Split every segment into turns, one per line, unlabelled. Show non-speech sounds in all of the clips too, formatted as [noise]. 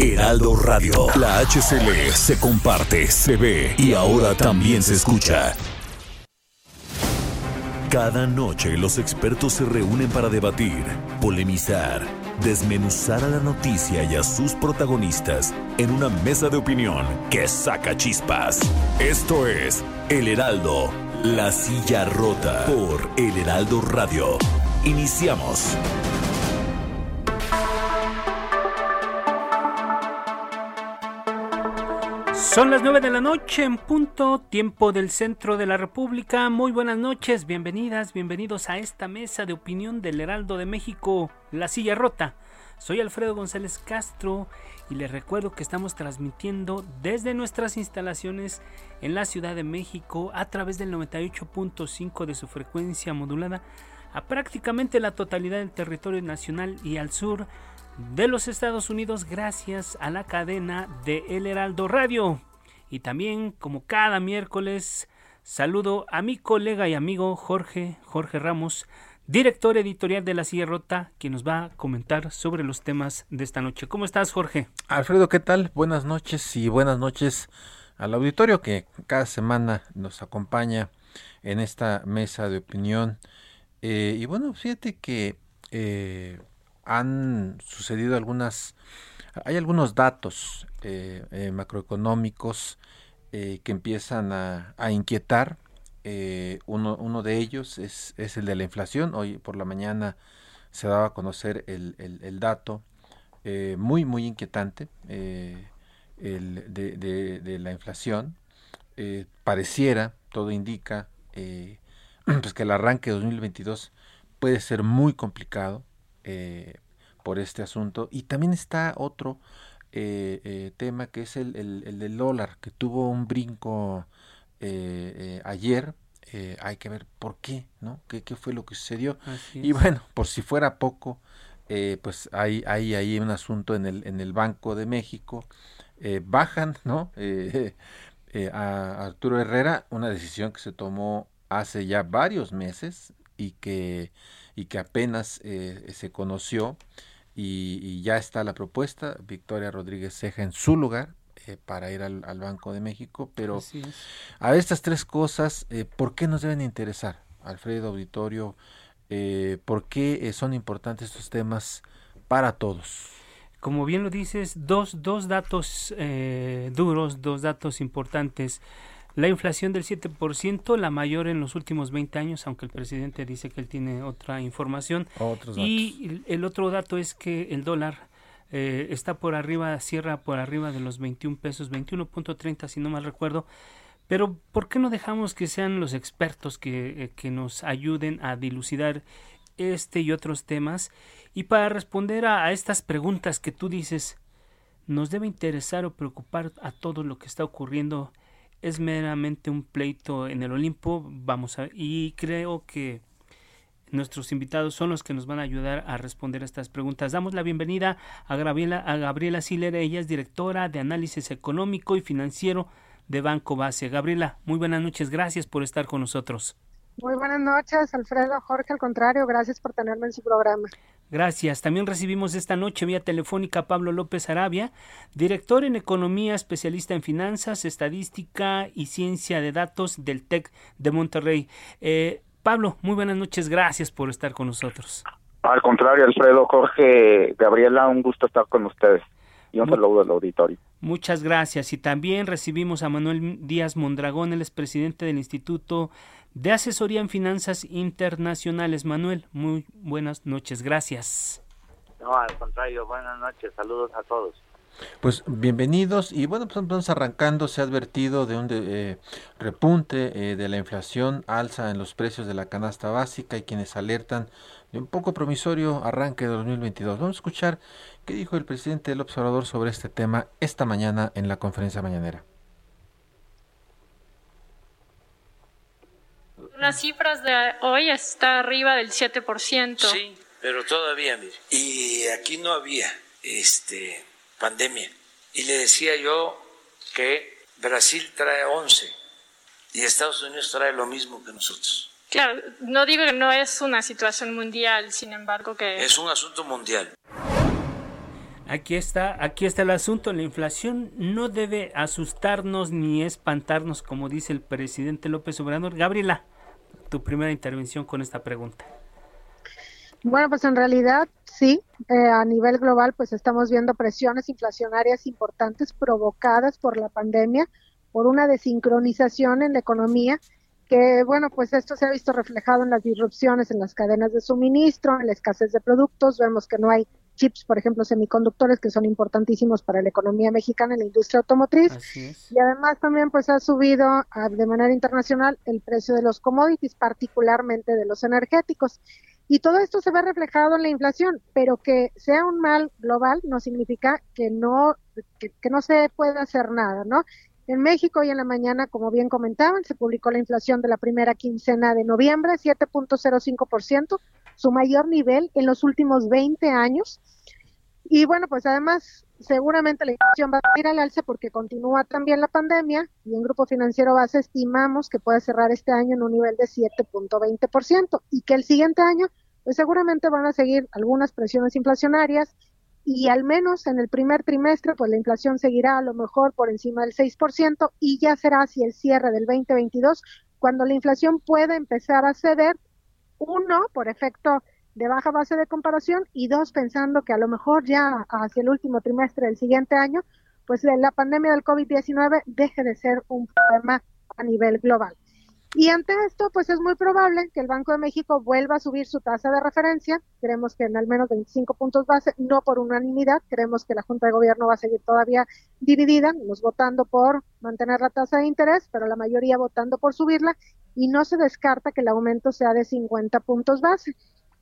Heraldo Radio. La HCL se comparte, se ve y ahora también se escucha. Cada noche los expertos se reúnen para debatir, polemizar, desmenuzar a la noticia y a sus protagonistas en una mesa de opinión que saca chispas. Esto es El Heraldo, la silla rota por El Heraldo Radio. Iniciamos.
Son las 9 de la noche en punto, tiempo del centro de la República. Muy buenas noches, bienvenidas, bienvenidos a esta mesa de opinión del Heraldo de México, La Silla Rota. Soy Alfredo González Castro y les recuerdo que estamos transmitiendo desde nuestras instalaciones en la Ciudad de México a través del 98.5 de su frecuencia modulada a prácticamente la totalidad del territorio nacional y al sur de los Estados Unidos gracias a la cadena de El Heraldo Radio. Y también, como cada miércoles, saludo a mi colega y amigo Jorge, Jorge Ramos, director editorial de La Silla Rota, quien nos va a comentar sobre los temas de esta noche. ¿Cómo estás, Jorge?
Alfredo, ¿qué tal? Buenas noches y buenas noches al auditorio que cada semana nos acompaña en esta mesa de opinión. Eh, y bueno, fíjate que eh, han sucedido algunas, hay algunos datos eh, eh, macroeconómicos eh, que empiezan a, inquietar. uno, uno, de ellos es, es, el de la inflación. Hoy por la mañana se daba a conocer el, el, dato muy, muy inquietante el de, de, de, la inflación. pareciera, todo indica, [clears throat] pues que el arranque de 2022 puede ser muy complicado. Por este asunto. Y también está otro eh, eh, tema que es el, el, del dólar, que tuvo un brinco eh, ayer. hay que ver por qué, ¿no? ¿Qué, qué fue lo que sucedió? Y bueno, por si fuera poco, pues hay, hay ahí un asunto en el, en el Banco de México. bajan, [laughs] ¿no? [laughs] a Arturo Herrera, una decisión que se tomó hace ya varios meses y que, y que apenas se conoció y, ya está la propuesta, Victoria Rodríguez Ceja en su lugar eh, para ir al, Banco de México, pero a estas tres cosas, eh, ¿por qué nos deben interesar, Alfredo Auditorio? Eh, ¿Por qué son importantes estos temas para todos?
Como bien lo dices, dos, dos datos duros, dos datos importantes. La inflación del 7%, la mayor en los últimos 20 años, aunque el presidente dice que él tiene otra información. y el otro dato es que el dólar eh, está por arriba, cierra por arriba de los 21 pesos, 21.30 si no mal recuerdo. Pero ¿por qué no dejamos que sean los expertos que, eh, que nos ayuden a dilucidar este y otros temas? Y para responder a, a estas preguntas que tú dices, nos debe interesar o preocupar a todo lo que está ocurriendo es meramente un pleito en el Olimpo, vamos a y creo que nuestros invitados son los que nos van a ayudar a responder a estas preguntas. Damos la bienvenida a Gabriela, a Gabriela Siller, ella es directora de análisis económico y financiero de Banco Base. Gabriela, muy buenas noches, gracias por estar con nosotros.
Muy buenas noches, Alfredo, Jorge, al contrario, gracias por tenerme en su programa.
Gracias. También recibimos esta noche vía telefónica a Pablo López Arabia, director en Economía, especialista en Finanzas, Estadística y Ciencia de Datos del TEC de Monterrey. Eh, Pablo, muy buenas noches. Gracias por estar con nosotros.
Al contrario, Alfredo, Jorge, Gabriela, un gusto estar con ustedes. Y un saludo al auditorio.
Muchas gracias. Y también recibimos a Manuel Díaz Mondragón, el presidente del Instituto de Asesoría en Finanzas Internacionales. Manuel, muy buenas noches, gracias.
No, al contrario, buenas noches, saludos a todos.
Pues bienvenidos y bueno, pues vamos arrancando, se ha advertido de un eh, repunte eh, de la inflación, alza en los precios de la canasta básica y quienes alertan de un poco promisorio arranque de 2022. Vamos a escuchar qué dijo el presidente del observador sobre este tema esta mañana en la conferencia mañanera.
Las cifras de hoy está arriba del 7%.
Sí, pero todavía, mire. Y aquí no había este, pandemia. Y le decía yo que Brasil trae 11 y Estados Unidos trae lo mismo que nosotros.
Claro, no digo que no es una situación mundial, sin embargo que...
Es un asunto mundial.
Aquí está, aquí está el asunto. La inflación no debe asustarnos ni espantarnos, como dice el presidente López Obrador. Gabriela, tu primera intervención con esta pregunta.
Bueno, pues en realidad sí, eh, a nivel global pues estamos viendo presiones inflacionarias importantes provocadas por la pandemia, por una desincronización en la economía que bueno, pues esto se ha visto reflejado en las disrupciones en las cadenas de suministro, en la escasez de productos, vemos que no hay chips, por ejemplo, semiconductores que son importantísimos para la economía mexicana en la industria automotriz. Y además también pues ha subido de manera internacional el precio de los commodities, particularmente de los energéticos. Y todo esto se ve reflejado en la inflación, pero que sea un mal global no significa que no que, que no se pueda hacer nada, ¿no? En México y en la mañana, como bien comentaban, se publicó la inflación de la primera quincena de noviembre, 7.05%, su mayor nivel en los últimos 20 años. Y bueno, pues además seguramente la inflación va a ir al alza porque continúa también la pandemia y en Grupo Financiero Base estimamos que puede cerrar este año en un nivel de 7.20% y que el siguiente año pues seguramente van a seguir algunas presiones inflacionarias y al menos en el primer trimestre, pues la inflación seguirá a lo mejor por encima del 6% y ya será hacia el cierre del 2022 cuando la inflación pueda empezar a ceder, uno, por efecto de baja base de comparación y dos, pensando que a lo mejor ya hacia el último trimestre del siguiente año, pues la pandemia del COVID-19 deje de ser un problema a nivel global. Y ante esto, pues es muy probable que el Banco de México vuelva a subir su tasa de referencia. Creemos que en al menos 25 puntos base, no por unanimidad. Creemos que la Junta de Gobierno va a seguir todavía dividida, los votando por mantener la tasa de interés, pero la mayoría votando por subirla. Y no se descarta que el aumento sea de 50 puntos base.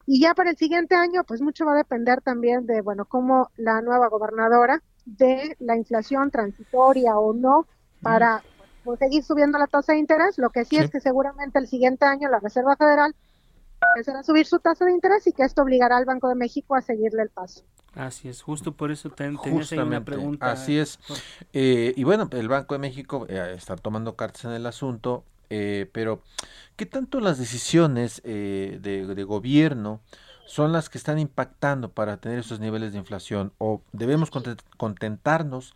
Y ya para el siguiente año, pues mucho va a depender también de, bueno, cómo la nueva gobernadora de la inflación transitoria o no para seguir subiendo la tasa de interés. Lo que sí, es que seguramente el siguiente año la Reserva Federal empezará a subir su tasa de interés y que esto obligará al Banco de México a seguirle el paso.
Así es, justo por eso ten, tenías una pregunta.
Así es. Eh, y bueno, el Banco de México eh, está tomando cartas en el asunto, eh, pero ¿qué tanto las decisiones de, de, gobierno son las que están impactando para tener esos niveles de inflación? ¿O debemos contentarnos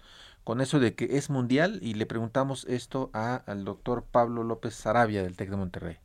con eso de que es mundial y le preguntamos esto al doctor Pablo López Sarabia del TEC de Monterrey.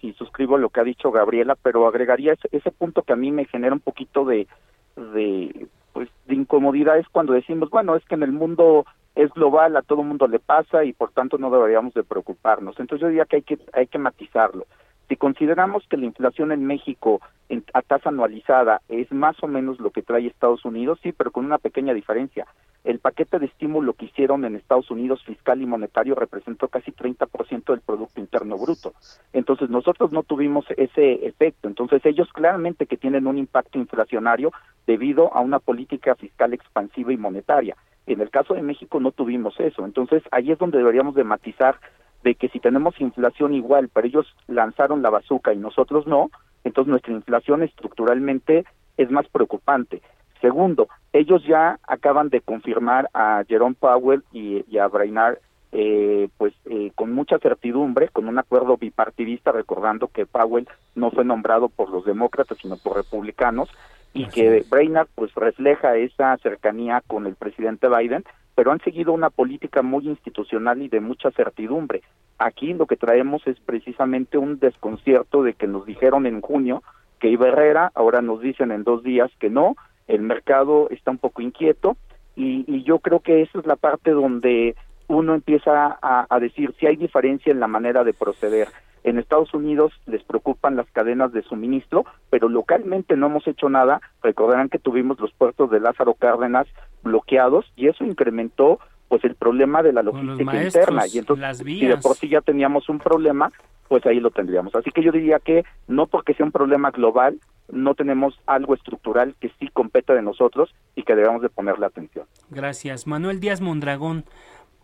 y suscribo lo que ha dicho Gabriela, pero agregaría ese, ese punto que a mí me genera un poquito de, de, pues, de incomodidad es cuando decimos, bueno, es que en el mundo es global, a todo mundo le pasa y por tanto no deberíamos de preocuparnos. Entonces yo diría que hay que, hay que matizarlo. Si consideramos que la inflación en México en, a tasa anualizada es más o menos lo que trae Estados Unidos, sí, pero con una pequeña diferencia. El paquete de estímulo que hicieron en Estados Unidos fiscal y monetario representó casi 30% del Producto Interno Bruto. Entonces nosotros no tuvimos ese efecto. Entonces ellos claramente que tienen un impacto inflacionario debido a una política fiscal expansiva y monetaria. En el caso de México no tuvimos eso. Entonces ahí es donde deberíamos de matizar de que si tenemos inflación igual, pero ellos lanzaron la bazuca y nosotros no, entonces nuestra inflación estructuralmente es más preocupante. Segundo, ellos ya acaban de confirmar a Jerome Powell y, a Brainard eh, pues eh, con mucha certidumbre, con un acuerdo bipartidista, recordando que Powell no fue nombrado por los demócratas, sino por republicanos, y que Brainard pues refleja esa cercanía con el presidente Biden, pero han seguido una política muy institucional y de mucha certidumbre. Aquí lo que traemos es precisamente un desconcierto de que nos dijeron en junio que iba Herrera, ahora nos dicen en dos días que no, el mercado está un poco inquieto y, yo creo que esa es la parte donde uno empieza a decir si hay diferencia en la manera de proceder. En Estados Unidos les preocupan las cadenas de suministro, pero localmente no hemos hecho nada. Recordarán que tuvimos los puertos de Lázaro Cárdenas bloqueados y eso incrementó pues el problema de la logística interna. y entonces si de por sí ya teníamos un problema pues ahí lo tendríamos. Así que yo diría que no porque sea un problema global no tenemos algo estructural que sí compete de nosotros y que debemos de ponerle atención.
Gracias. Manuel Díaz Mondragón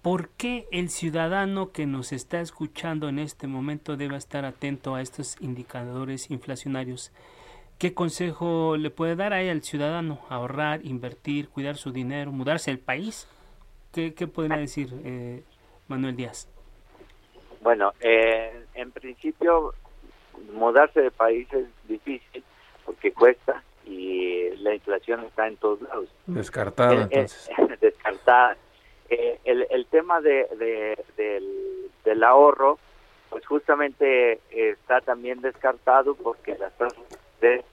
¿Por qué el ciudadano que nos está escuchando en este momento debe estar atento a estos indicadores inflacionarios? ¿Qué consejo le puede dar ahí al ciudadano? ¿Ahorrar, invertir, cuidar su dinero, mudarse al país? ¿Qué, qué podría decir eh, Manuel Díaz?
Bueno, eh, en principio mudarse de país es difícil porque cuesta y la inflación está en todos lados.
Descartada,
eh,
entonces. [laughs]
descartada. Eh, el, el tema de, de- del, del ahorro, pues justamente está también descartado porque las tasas de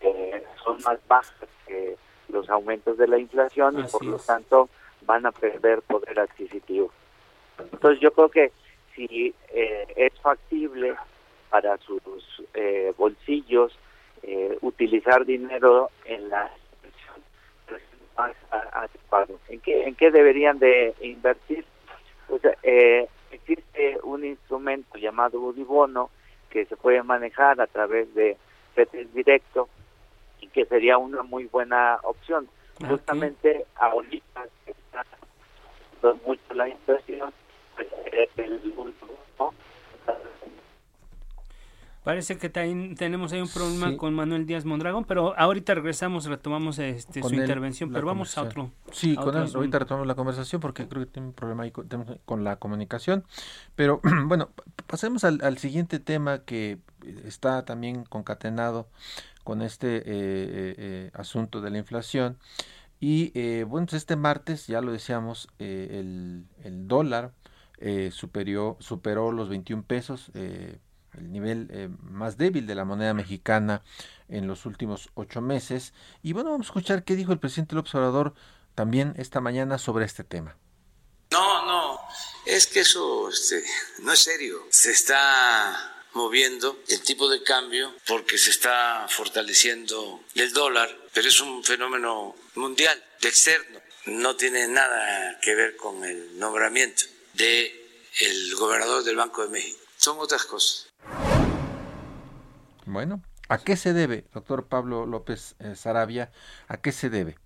eh, son más bajas que los aumentos de la inflación y por lo tanto van a perder poder adquisitivo. Entonces yo creo que si eh, es factible para sus eh, bolsillos eh, utilizar dinero en la más adecuado. ¿En qué, ¿En qué deberían de invertir? Pues eh, existe un instrumento llamado Udibono que se puede manejar a través de FETES directo y que sería una muy buena opción. Justamente ahorita que está mucho la inflación, pues eh, el Udibono
Parece que también tenemos ahí un problema
Sí.
con Manuel Díaz Mondragón, pero ahorita regresamos, retomamos este,
Con
su
él,
intervención, pero vamos a otro.
Sí,
a
con
otro
él, ahorita retomamos la conversación porque creo que tiene un problema ahí con, la comunicación. Pero [clears throat] bueno, pa- pasemos al, al siguiente tema que está también concatenado con este eh, eh, eh, asunto de la inflación. Y eh, bueno, pues este martes, ya lo decíamos, eh, el, el dólar eh, superió, superó los 21 pesos, eh, el nivel eh, más débil de la moneda mexicana en los últimos ocho meses. Y bueno, vamos a escuchar qué dijo el presidente López Obrador también esta mañana sobre este tema.
No, no, es que eso este, no es serio. Se está moviendo el tipo de cambio porque se está fortaleciendo el dólar, pero es un fenómeno mundial, externo. No tiene nada que ver con el nombramiento de el gobernador del Banco de México. Son otras cosas.
Bueno, ¿a qué se debe, doctor Pablo López eh, Sarabia, a qué se debe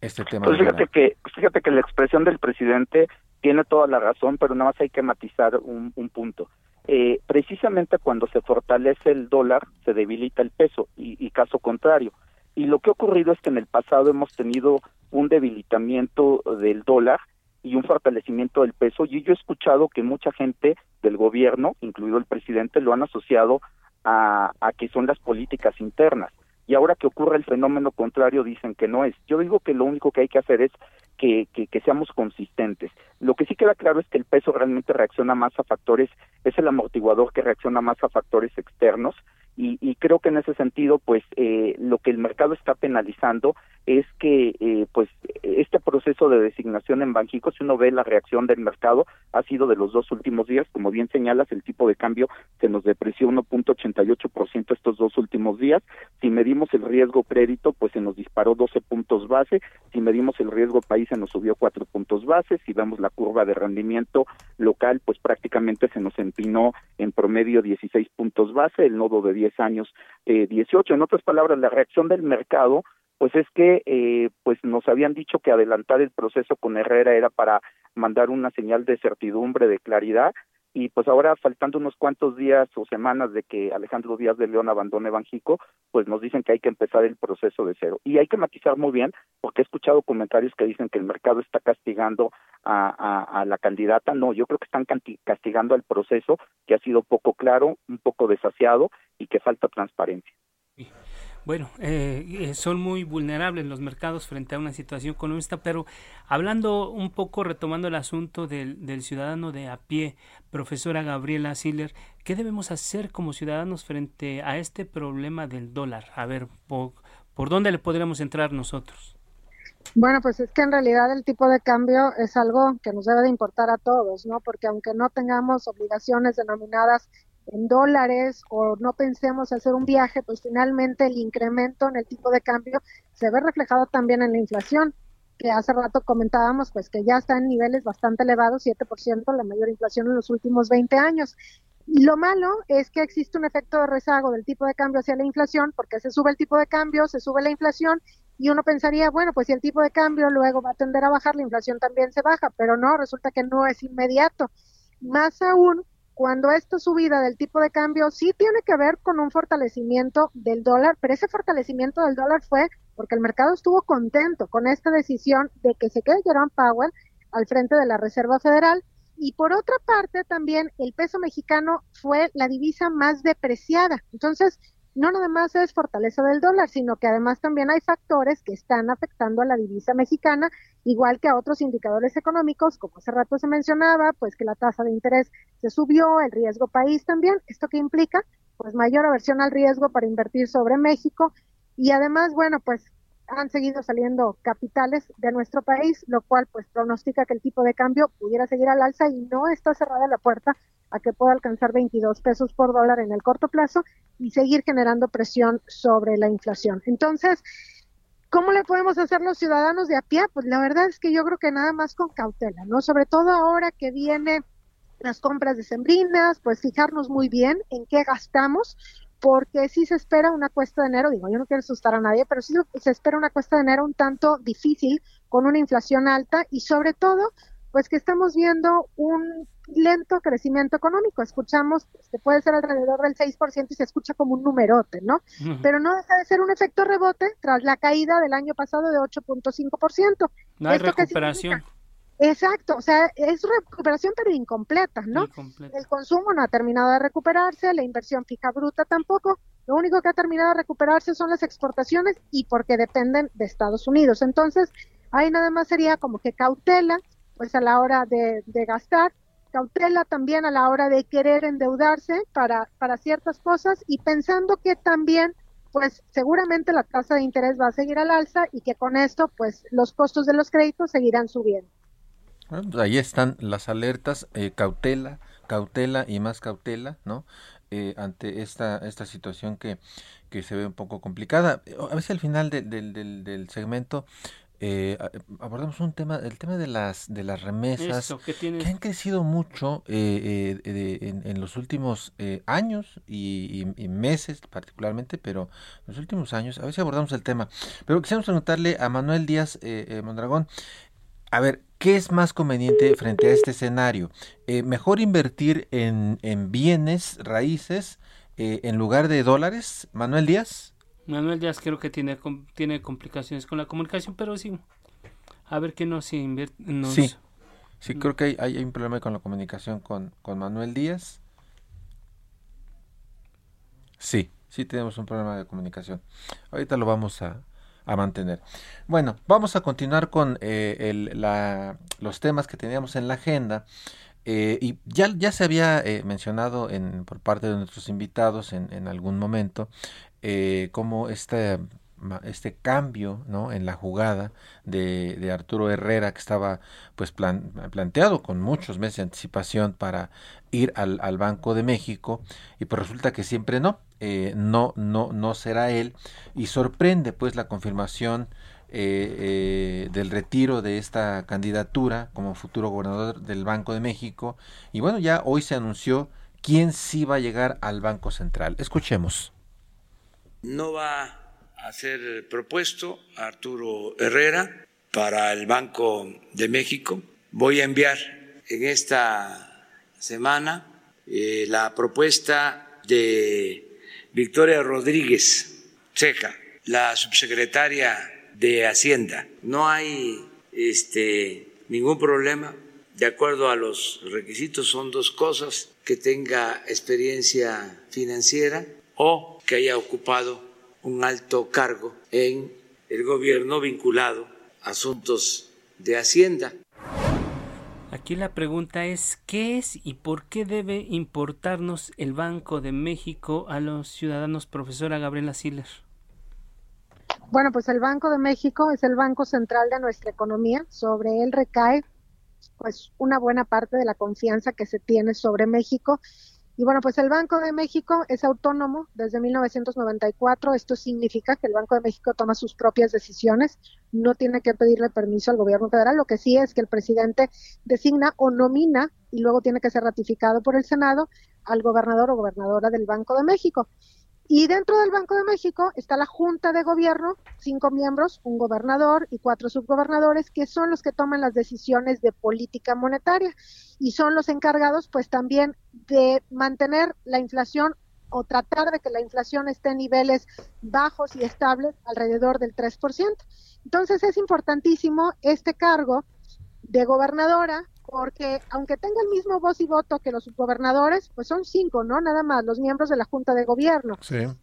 este tema?
Pues fíjate que, fíjate que la expresión del presidente tiene toda la razón, pero nada más hay que matizar un, un punto. Eh, precisamente cuando se fortalece el dólar, se debilita el peso y, y caso contrario. Y lo que ha ocurrido es que en el pasado hemos tenido un debilitamiento del dólar y un fortalecimiento del peso y yo he escuchado que mucha gente del gobierno, incluido el presidente, lo han asociado a, a que son las políticas internas. Y ahora que ocurre el fenómeno contrario, dicen que no es. Yo digo que lo único que hay que hacer es que, que, que seamos consistentes. Lo que sí queda claro es que el peso realmente reacciona más a factores, es el amortiguador que reacciona más a factores externos y, y creo que en ese sentido, pues eh, lo que el mercado está penalizando es que eh, pues este proceso de designación en Banjico, si uno ve la reacción del mercado, ha sido de los dos últimos días, como bien señalas, el tipo de cambio se nos depreció 1.88% estos dos últimos días. Si medimos el riesgo crédito, pues se nos disparó 12 puntos base. Si medimos el riesgo país, se nos subió 4 puntos base. Si vemos la curva de rendimiento local, pues prácticamente se nos empinó en promedio 16 puntos base, el nodo de 10 años eh, 18. En otras palabras, la reacción del mercado pues es que eh, pues nos habían dicho que adelantar el proceso con Herrera era para mandar una señal de certidumbre, de claridad, y pues ahora faltando unos cuantos días o semanas de que Alejandro Díaz de León abandone Banjico, pues nos dicen que hay que empezar el proceso de cero. Y hay que matizar muy bien, porque he escuchado comentarios que dicen que el mercado está castigando a, la candidata. No, yo creo que están castigando al proceso, que ha sido poco claro, un poco desasiado y que falta transparencia.
Bueno, eh, son muy vulnerables los mercados frente a una situación esta, pero hablando un poco, retomando el asunto del, del ciudadano de a pie, profesora Gabriela Siller, ¿qué debemos hacer como ciudadanos frente a este problema del dólar? A ver, ¿por, por dónde le podríamos entrar nosotros?
Bueno, pues es que en realidad el tipo de cambio es algo que nos debe de importar a todos, ¿no? Porque aunque no tengamos obligaciones denominadas en dólares o no pensemos hacer un viaje, pues finalmente el incremento en el tipo de cambio se ve reflejado también en la inflación, que hace rato comentábamos, pues que ya está en niveles bastante elevados, 7%, la mayor inflación en los últimos 20 años. Y lo malo es que existe un efecto de rezago del tipo de cambio hacia la inflación, porque se sube el tipo de cambio, se sube la inflación y uno pensaría, bueno, pues si el tipo de cambio luego va a tender a bajar, la inflación también se baja, pero no, resulta que no es inmediato. Más aún cuando esta subida del tipo de cambio sí tiene que ver con un fortalecimiento del dólar, pero ese fortalecimiento del dólar fue porque el mercado estuvo contento con esta decisión de que se quede Jerome Powell al frente de la Reserva Federal. Y por otra parte, también el peso mexicano fue la divisa más depreciada. Entonces, no nada más es fortaleza del dólar, sino que además también hay factores que están afectando a la divisa mexicana, igual que a otros indicadores económicos, como hace rato se mencionaba, pues que la tasa de interés se subió, el riesgo país también, esto que implica pues mayor aversión al riesgo para invertir sobre México. Y además, bueno, pues han seguido saliendo capitales de nuestro país, lo cual pues pronostica que el tipo de cambio pudiera seguir al alza y no está cerrada la puerta a que pueda alcanzar 22 pesos por dólar en el corto plazo y seguir generando presión sobre la inflación. Entonces, ¿cómo le podemos hacer los ciudadanos de a pie? Pues la verdad es que yo creo que nada más con cautela, ¿no? Sobre todo ahora que viene las compras de sembrinas, pues fijarnos muy bien en qué gastamos, porque sí se espera una cuesta de enero, digo, yo no quiero asustar a nadie, pero sí se espera una cuesta de enero un tanto difícil, con una inflación alta y sobre todo, pues que estamos viendo un lento crecimiento económico. Escuchamos que puede ser alrededor del 6% y se escucha como un numerote, ¿no? Pero no deja de ser un efecto rebote tras la caída del año pasado de 8.5%.
No hay recuperación.
Exacto, o sea, es recuperación pero incompleta, ¿no? El consumo no ha terminado de recuperarse, la inversión fija bruta tampoco. Lo único que ha terminado de recuperarse son las exportaciones y porque dependen de Estados Unidos. Entonces, ahí nada más sería como que cautela, pues a la hora de, de gastar, cautela también a la hora de querer endeudarse para, para ciertas cosas y pensando que también pues seguramente la tasa de interés va a seguir al alza y que con esto pues los costos de los créditos seguirán subiendo.
Bueno, pues ahí están las alertas, eh, cautela, cautela y más cautela, ¿no? Eh, ante esta, esta situación que, que se ve un poco complicada. A veces al final del, del, del segmento eh, abordamos un tema, el tema de las de las remesas que, han crecido mucho eh, eh, en, en, los últimos años y, y, meses particularmente, pero en los últimos años, a ver si abordamos el tema. Pero quisiéramos preguntarle a Manuel Díaz Mondragón, a ver, ¿qué es más conveniente frente a este escenario? Eh, ¿Mejor invertir en, en bienes raíces eh, en lugar de dólares? Manuel Díaz.
Manuel Díaz creo que tiene, tiene complicaciones con la comunicación, pero sí. A ver qué nos invierte.
Sí, sí, creo que hay, hay, un problema con la comunicación con, con Manuel Díaz. Sí, sí tenemos un problema de comunicación. Ahorita lo vamos a, a mantener. Bueno, vamos a continuar con eh, la, los temas que teníamos en la agenda. Eh, y ya, ya se había eh, mencionado en, por parte de nuestros invitados en, en algún momento eh, cómo este, este cambio ¿no? en la jugada de, de Arturo Herrera que estaba pues plan, planteado con muchos meses de anticipación para ir al, al Banco de México y pues resulta que siempre no eh, no, no, no será él y sorprende pues la confirmación eh, eh, del retiro de esta candidatura como futuro gobernador del Banco de México y bueno ya hoy se anunció quién sí va a llegar al Banco Central. Escuchemos.
No va a ser propuesto Arturo Herrera para el Banco de México. Voy a enviar en esta semana la propuesta de Victoria Rodríguez Ceja, la subsecretaria de Hacienda. No hay este, ningún problema. De acuerdo a los requisitos, son dos cosas, que tenga experiencia financiera o que haya ocupado un alto cargo en el gobierno vinculado a asuntos de Hacienda.
Aquí la pregunta es, ¿qué es y por qué debe importarnos el Banco de México a los ciudadanos, profesora Gabriela Siller?
Bueno, pues el Banco de México es el banco central de nuestra economía. Sobre él recae pues una buena parte de la confianza que se tiene sobre México y bueno, pues el Banco de México es autónomo desde 1994. Esto significa que el Banco de México toma sus propias decisiones, no tiene que pedirle permiso al gobierno federal. Lo que sí es que el presidente designa o nomina y luego tiene que ser ratificado por el Senado al gobernador o gobernadora del Banco de México. Y dentro del Banco de México está la Junta de Gobierno, cinco miembros, un gobernador y cuatro subgobernadores, que son los que toman las decisiones de política monetaria y son los encargados pues también de mantener la inflación o tratar de que la inflación esté en niveles bajos y estables alrededor del 3%. Entonces es importantísimo este cargo de gobernadora porque aunque tenga el mismo voz y voto que los subgobernadores, pues son cinco, ¿no? Nada más, los miembros de la Junta de Gobierno.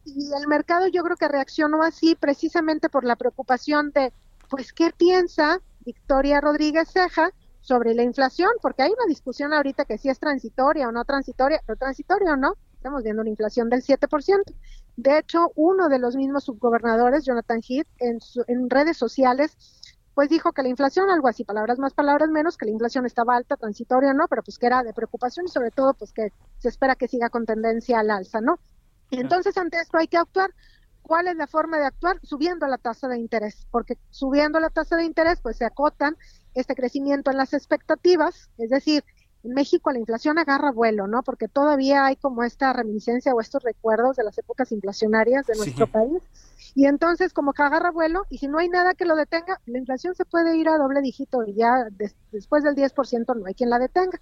Y el mercado yo creo que reaccionó así precisamente por la preocupación de, pues, ¿qué piensa Victoria Rodríguez Ceja sobre la inflación? Porque hay una discusión ahorita que si es transitoria o no transitoria, pero transitoria o no, estamos viendo una inflación del 7%. De hecho, uno de los mismos subgobernadores, Jonathan Heath, en, en redes sociales pues dijo que la inflación, algo así, palabras más, palabras menos, que la inflación estaba alta, transitoria no, pero pues que era de preocupación y sobre todo pues que se espera que siga con tendencia al alza, ¿no? Entonces ante esto hay que actuar. ¿Cuál es la forma de actuar? Subiendo la tasa de interés, porque subiendo la tasa de interés pues se acotan este crecimiento en las expectativas, es decir, en México la inflación agarra vuelo, ¿no? Porque todavía hay como esta reminiscencia o estos recuerdos de las épocas inflacionarias de nuestro país y entonces como que agarra vuelo y si no hay nada que lo detenga, la inflación se puede ir a doble dígito y ya después del 10% no hay quien la detenga.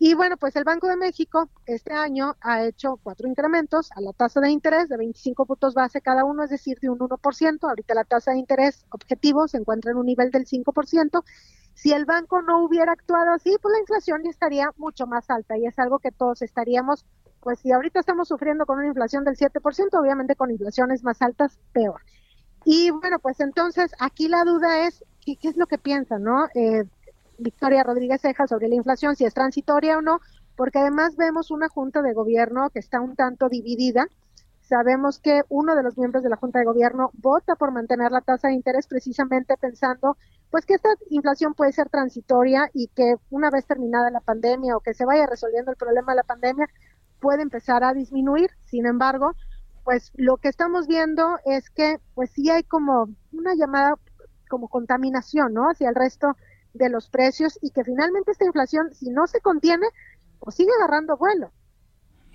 Y bueno, pues el Banco de México este año ha hecho cuatro incrementos a la tasa de interés de 25 puntos base cada uno, es decir, de un 1%. Ahorita la tasa de interés objetivo se encuentra en un nivel del 5%. Si el banco no hubiera actuado así, pues la inflación ya estaría mucho más alta y es algo que todos estaríamos pues si ahorita estamos sufriendo con una inflación del 7%, obviamente con inflaciones más altas, peor. Y bueno, pues entonces aquí la duda es, ¿qué, qué es lo que piensa, no? Eh, Victoria Rodríguez Ceja sobre la inflación, si es transitoria o no, porque además vemos una junta de gobierno que está un tanto dividida. Sabemos que uno de los miembros de la junta de gobierno vota por mantener la tasa de interés precisamente pensando pues que esta inflación puede ser transitoria y que una vez terminada la pandemia o que se vaya resolviendo el problema de la pandemia, puede empezar a disminuir. Sin embargo, pues lo que estamos viendo es que pues sí hay como una llamada como contaminación, ¿no? Hacia el resto de los precios y que finalmente esta inflación, si no se contiene, pues sigue agarrando vuelo.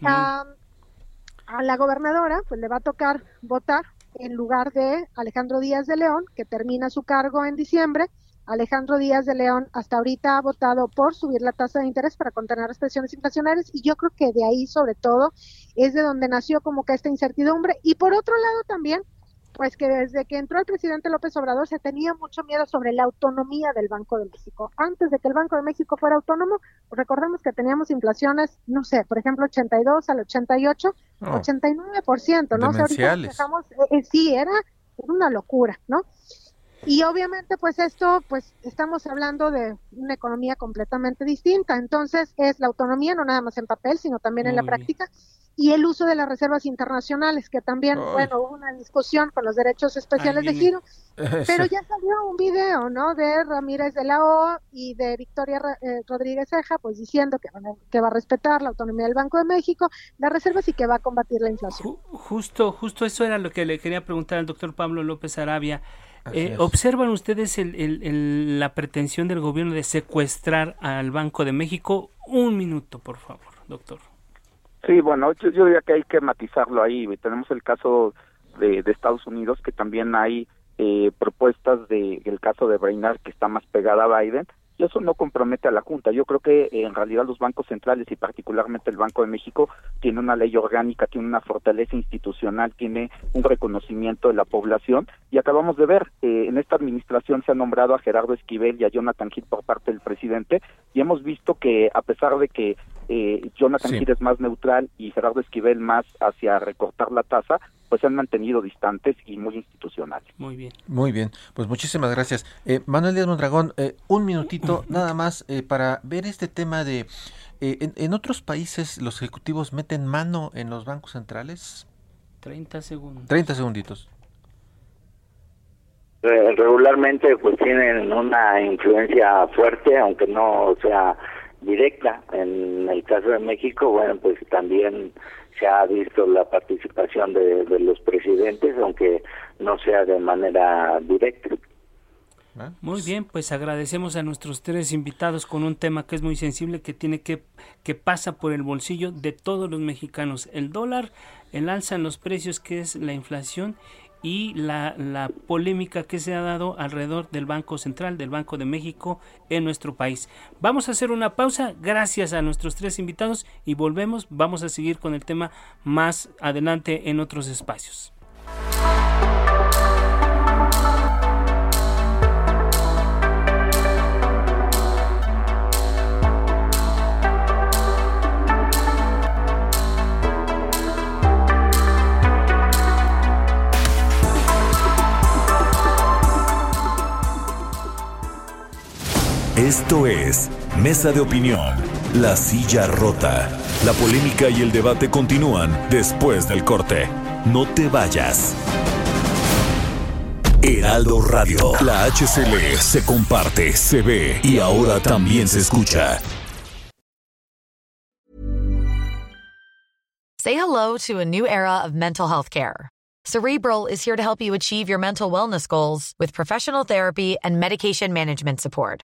a la gobernadora, pues le va a tocar votar en lugar de Alejandro Díaz de León, que termina su cargo en diciembre, Alejandro Díaz de León hasta ahorita ha votado por subir la tasa de interés para contener las presiones inflacionarias y yo creo que de ahí sobre todo es de donde nació como que esta incertidumbre y por otro lado también pues que desde que entró el presidente López Obrador se tenía mucho miedo sobre la autonomía del Banco de México. Antes de que el Banco de México fuera autónomo, recordemos que teníamos inflaciones, no sé, por ejemplo, 82 al 88, 89%, ¿no? O sea, dejamos, eh, eh, sí, era una locura, ¿no? Y obviamente, pues esto, pues estamos hablando de una economía completamente distinta. Entonces, es la autonomía, no nada más en papel, sino también en la práctica, y el uso de las reservas internacionales, que también, bueno, hubo una discusión con los derechos especiales de giro, [laughs] pero ya salió un video, ¿no? De Ramírez de la O y de Victoria eh, Rodríguez Ceja, pues diciendo que, que va a respetar la autonomía del Banco de México, las reservas y que va a combatir la inflación.
Justo, justo eso era lo que le quería preguntar al doctor Pablo López Arabia. Eh, ¿Observan ustedes la pretensión del gobierno de secuestrar al Banco de México? Un minuto, por favor, doctor.
Sí, bueno, yo, diría que hay que matizarlo ahí. Tenemos el caso de, Estados Unidos, que también hay eh, propuestas del el caso de Brainard, que está más pegada a Biden, eso no compromete a la Junta. Yo creo que eh, en realidad los bancos centrales y particularmente el Banco de México tiene una ley orgánica, tiene una fortaleza institucional, tiene un reconocimiento de la población y acabamos de ver, eh, en esta administración se ha nombrado a Gerardo Esquivel y a Jonathan Heath por parte del presidente y hemos visto que a pesar de que eh, Jonathan sí. es más neutral y Gerardo Esquivel más hacia recortar la tasa, pues se han mantenido distantes y muy institucionales.
Muy bien.
Muy bien, pues muchísimas gracias. Eh, Manuel Díaz Mondragón, eh, un minutito [laughs] nada más eh, para ver este tema de, eh, en, en, otros países los ejecutivos meten mano en los bancos centrales.
30 segundos.
30 segunditos.
Regularmente pues tienen una influencia fuerte, aunque no sea directa. En el caso de México, bueno, pues también se ha visto la participación de, de los presidentes, aunque no sea de manera directa.
Muy bien, pues agradecemos a nuestros tres invitados con un tema que es muy sensible, que tiene que, que pasa por el bolsillo de todos los mexicanos. El dólar, el alza en los precios, que es la inflación, y la, la, polémica que se ha dado alrededor del Banco Central, del Banco de México en nuestro país. Vamos a hacer una pausa, gracias a nuestros tres invitados, y volvemos, vamos a seguir con el tema más adelante en otros espacios.
Esto es Mesa de Opinión, La Silla Rota. La polémica y el debate continúan después del corte. No te vayas. Heraldo Radio, la HCL se comparte, se ve y ahora también se escucha.
Say hello to a new era of mental health care. Cerebral is here to help you achieve your mental wellness goals with professional therapy and medication management support.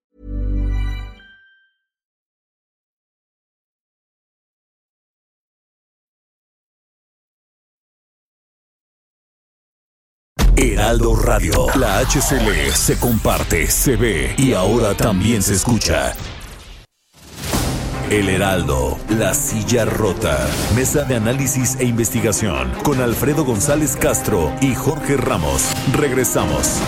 Heraldo Radio, la HCL se comparte, se ve y ahora también se escucha. El Heraldo, La Silla Rota. Mesa de análisis e investigación con Alfredo González Castro y Jorge Ramos. Regresamos.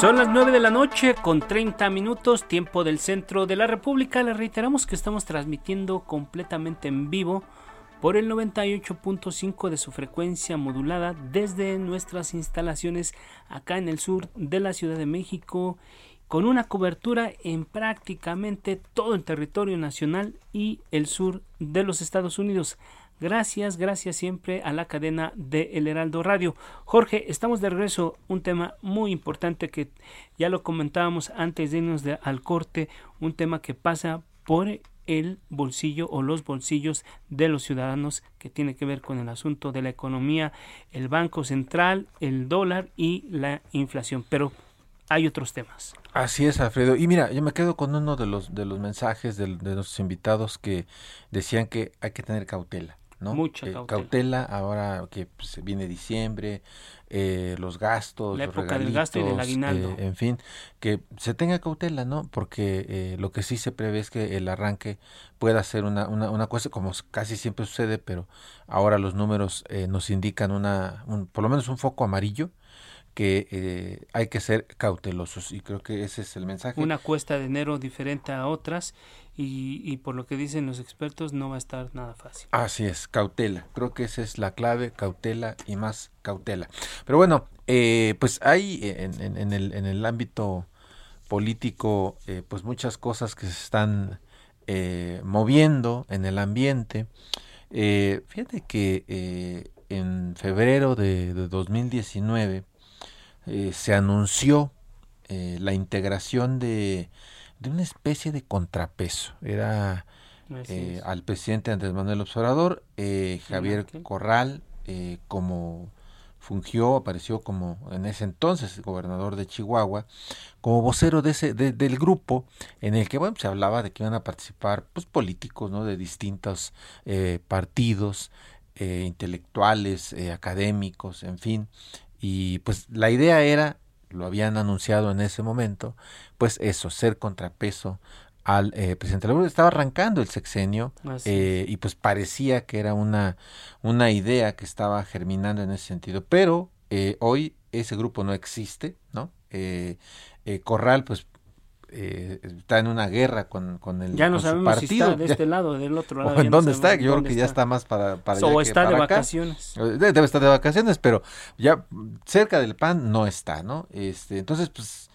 Son las 9 de la noche con 30 minutos, tiempo del centro de la República. Le reiteramos que estamos transmitiendo completamente en vivo por el 98.5 de su frecuencia modulada desde nuestras instalaciones acá en el sur de la Ciudad de México con una cobertura en prácticamente todo el territorio nacional y el sur de los Estados Unidos. Gracias, gracias siempre a la cadena de El Heraldo Radio. Jorge, estamos de regreso. Un tema muy importante que ya lo comentábamos antes de irnos al corte, un tema que pasa por el bolsillo o los bolsillos de los ciudadanos que tiene que ver con el asunto de la economía, el Banco Central, el dólar y la inflación. Pero hay otros temas.
Así es, Alfredo. Y mira, yo me quedo con uno de los de los mensajes de, de nuestros invitados que decían que hay que tener cautela. ¿No?
Mucha
Eh,
cautela.
cautela ahora que pues, viene diciembre, eh, los gastos,
La
los
época del gasto y del
regalitos,
aguinaldo.
eh, en fin, que se tenga cautela, ¿no? Porque eh, lo que sí se prevé es que el arranque pueda ser una, una, una cosa como casi siempre sucede, pero ahora los números eh, nos indican una, un, por lo menos un foco amarillo que eh, hay que ser cautelosos y creo que ese es el mensaje.
Una cuesta de enero diferente a otras y, por lo que dicen los expertos no va a estar nada fácil.
Así es, cautela. Creo que esa es la clave, cautela y más cautela. Pero bueno, eh, pues hay en, en- el, en el ámbito político, eh, pues muchas cosas que se están eh, moviendo en el ambiente. Eh, fíjate que en febrero de, de 2019 eh, se anunció la integración de, de una especie de contrapeso. Era eh, al presidente Andrés Manuel Observador, eh, Javier
Ángel.
Corral, eh, como fungió, apareció como en ese entonces gobernador de Chihuahua, como vocero de ese, de- del grupo en el que bueno, se hablaba de que iban a participar pues, políticos ¿no? de distintos eh, partidos, eh, intelectuales, eh, académicos, en fin. Y pues la idea era, lo habían anunciado en ese momento, pues eso, ser contrapeso al eh, presidente de la República. Estaba arrancando el sexenio eh, y pues parecía que era una, una idea que estaba germinando en ese sentido. Pero Eh, hoy ese grupo no existe, ¿no? Eh, eh, Corral, pues está en una guerra con, con el
ya no sabemos
partido.
si está de este lado del otro lado
en dónde está yo creo que ya está. más para, para
o está de vacaciones.
Debe estar de vacaciones pero ya cerca del PAN no está no este entonces pues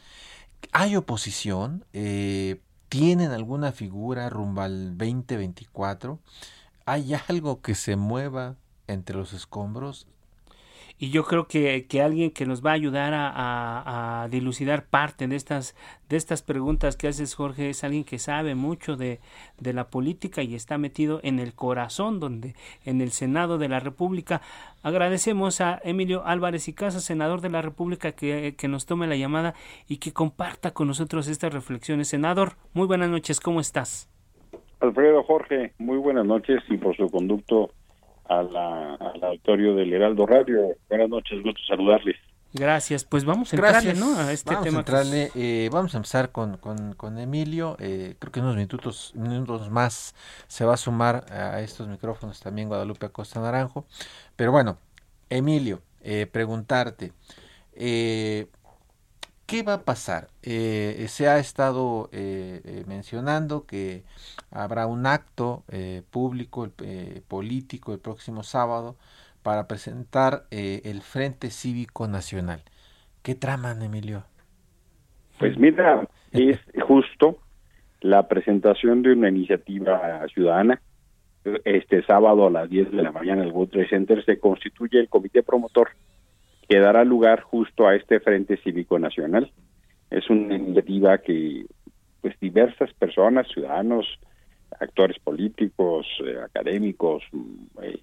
hay oposición eh, tienen alguna figura rumbo al 2024 hay algo que se mueva entre los escombros
y yo creo que, que alguien que nos va a ayudar a, a, dilucidar parte de estas, de estas preguntas que haces, Jorge, es alguien que sabe mucho de, de la política y está metido en el corazón, donde en el Senado de la República. Agradecemos a Emilio Álvarez y Casa, senador de la República, que, que nos tome la llamada y que comparta con nosotros estas reflexiones. Senador, muy buenas noches, ¿cómo estás?
Alfredo Jorge, muy buenas noches y por su conducto a la, al auditorio del Heraldo Radio. Buenas noches, gusto saludarles.
Gracias, pues vamos a entrarle, ¿no? A este
vamos
tema.
A entrarle, eh, vamos a empezar con, con, con Emilio. Eh, creo que en unos minutos, minutos más se va a sumar a estos micrófonos también Guadalupe Acosta Naranjo. Pero bueno, Emilio, eh, preguntarte, eh, ¿Qué va a pasar? Eh, se ha estado eh, eh, mencionando que habrá un acto público, político, el próximo sábado para presentar el Frente Cívico Nacional. ¿Qué traman, Emilio?
Pues mira, es justo la presentación de una iniciativa ciudadana. Este sábado a las 10 de la mañana el World Center se constituye el comité promotor que dará lugar justo a este Frente Cívico Nacional. Es una iniciativa que pues diversas personas, ciudadanos, actores políticos, eh, académicos, eh,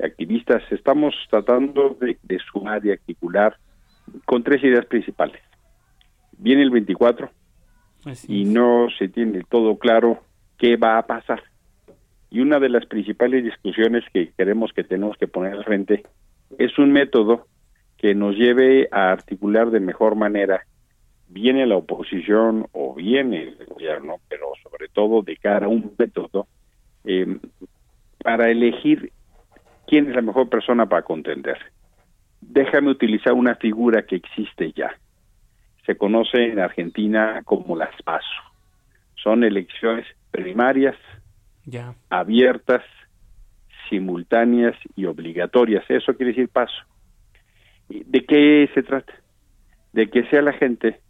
activistas, estamos tratando de, de, sumar y articular con tres ideas principales. Viene el 24 Así y es. no se tiene todo claro qué va a pasar. Y una de las principales discusiones que queremos que tenemos que poner al frente es un método que nos lleve a articular de mejor manera viene la oposición o viene el gobierno, pero sobre todo de cara a un método eh, para elegir quién es la mejor persona para contender. Déjame utilizar una figura que existe ya. Se conoce en Argentina como las PASO. Son elecciones primarias, abiertas, simultáneas y obligatorias. Eso quiere decir PASO. ¿De qué se trata? De que sea la gente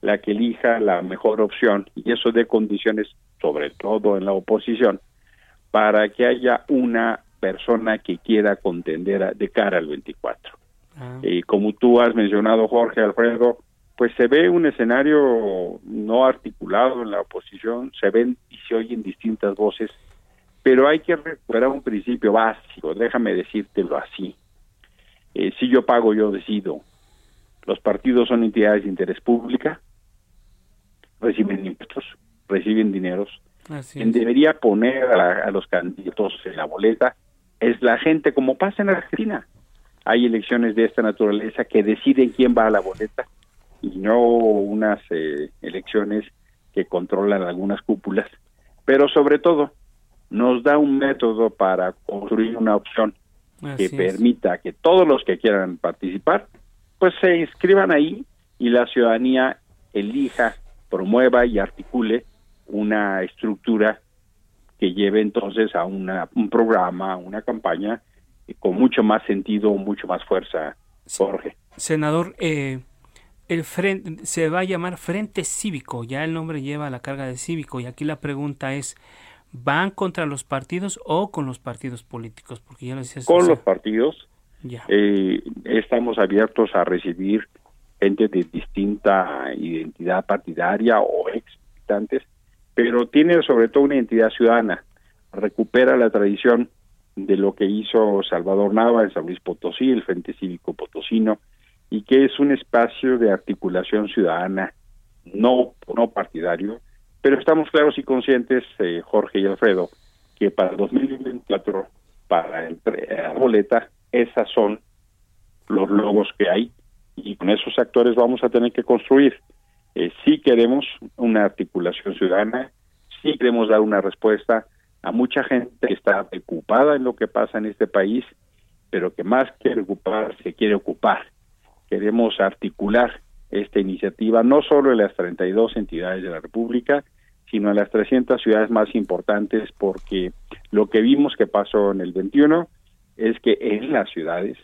la que elija la mejor opción y eso de condiciones, sobre todo en la oposición, para que haya una persona que quiera contender de cara al 24. Ah. Y como tú has mencionado, Jorge Alfredo, pues se ve un escenario no articulado en la oposición, se ven y se oyen distintas voces, pero hay que recuperar un principio básico, déjame decírtelo así. Eh, si yo pago, yo decido. Los partidos son entidades de interés pública, reciben impuestos, reciben dineros. Quien debería poner a, a, los candidatos en la boleta es la gente, como pasa en Argentina. Hay elecciones de esta naturaleza que deciden quién va a la boleta y no unas eh, elecciones que controlan algunas cúpulas. Pero sobre todo, nos da un método para construir una opción que permita que todos los que quieran participar, pues se inscriban ahí y la ciudadanía elija, promueva y articule una estructura que lleve entonces a una, un programa, una campaña con mucho más sentido, mucho más fuerza, Jorge.
Senador, eh, el frente, se va a llamar Frente Cívico, ya el nombre lleva la carga de cívico y aquí la pregunta es, ¿van contra los partidos o con los partidos políticos? Porque ya lo decías,
con
o sea,
los partidos
ya.
eh, estamos abiertos a recibir gente de distinta identidad partidaria o ex militantes, pero tiene sobre todo una identidad ciudadana, recupera la tradición de lo que hizo Salvador Nava en San Luis Potosí, el Frente Cívico Potosino, y que es un espacio de articulación ciudadana, no, no partidario, pero estamos claros y conscientes, eh, Jorge y Alfredo, que para 2024, para el, la boleta, esas son los logos que hay y con esos actores vamos a tener que construir. Eh, sí queremos una articulación ciudadana, sí queremos dar una respuesta a mucha gente que está preocupada en lo que pasa en este país, pero que más que ocupar se quiere ocupar queremos articular esta iniciativa no solo en las 32 entidades de la República, sino en las 300 ciudades más importantes, porque lo que vimos que pasó en el 21 es que en las ciudades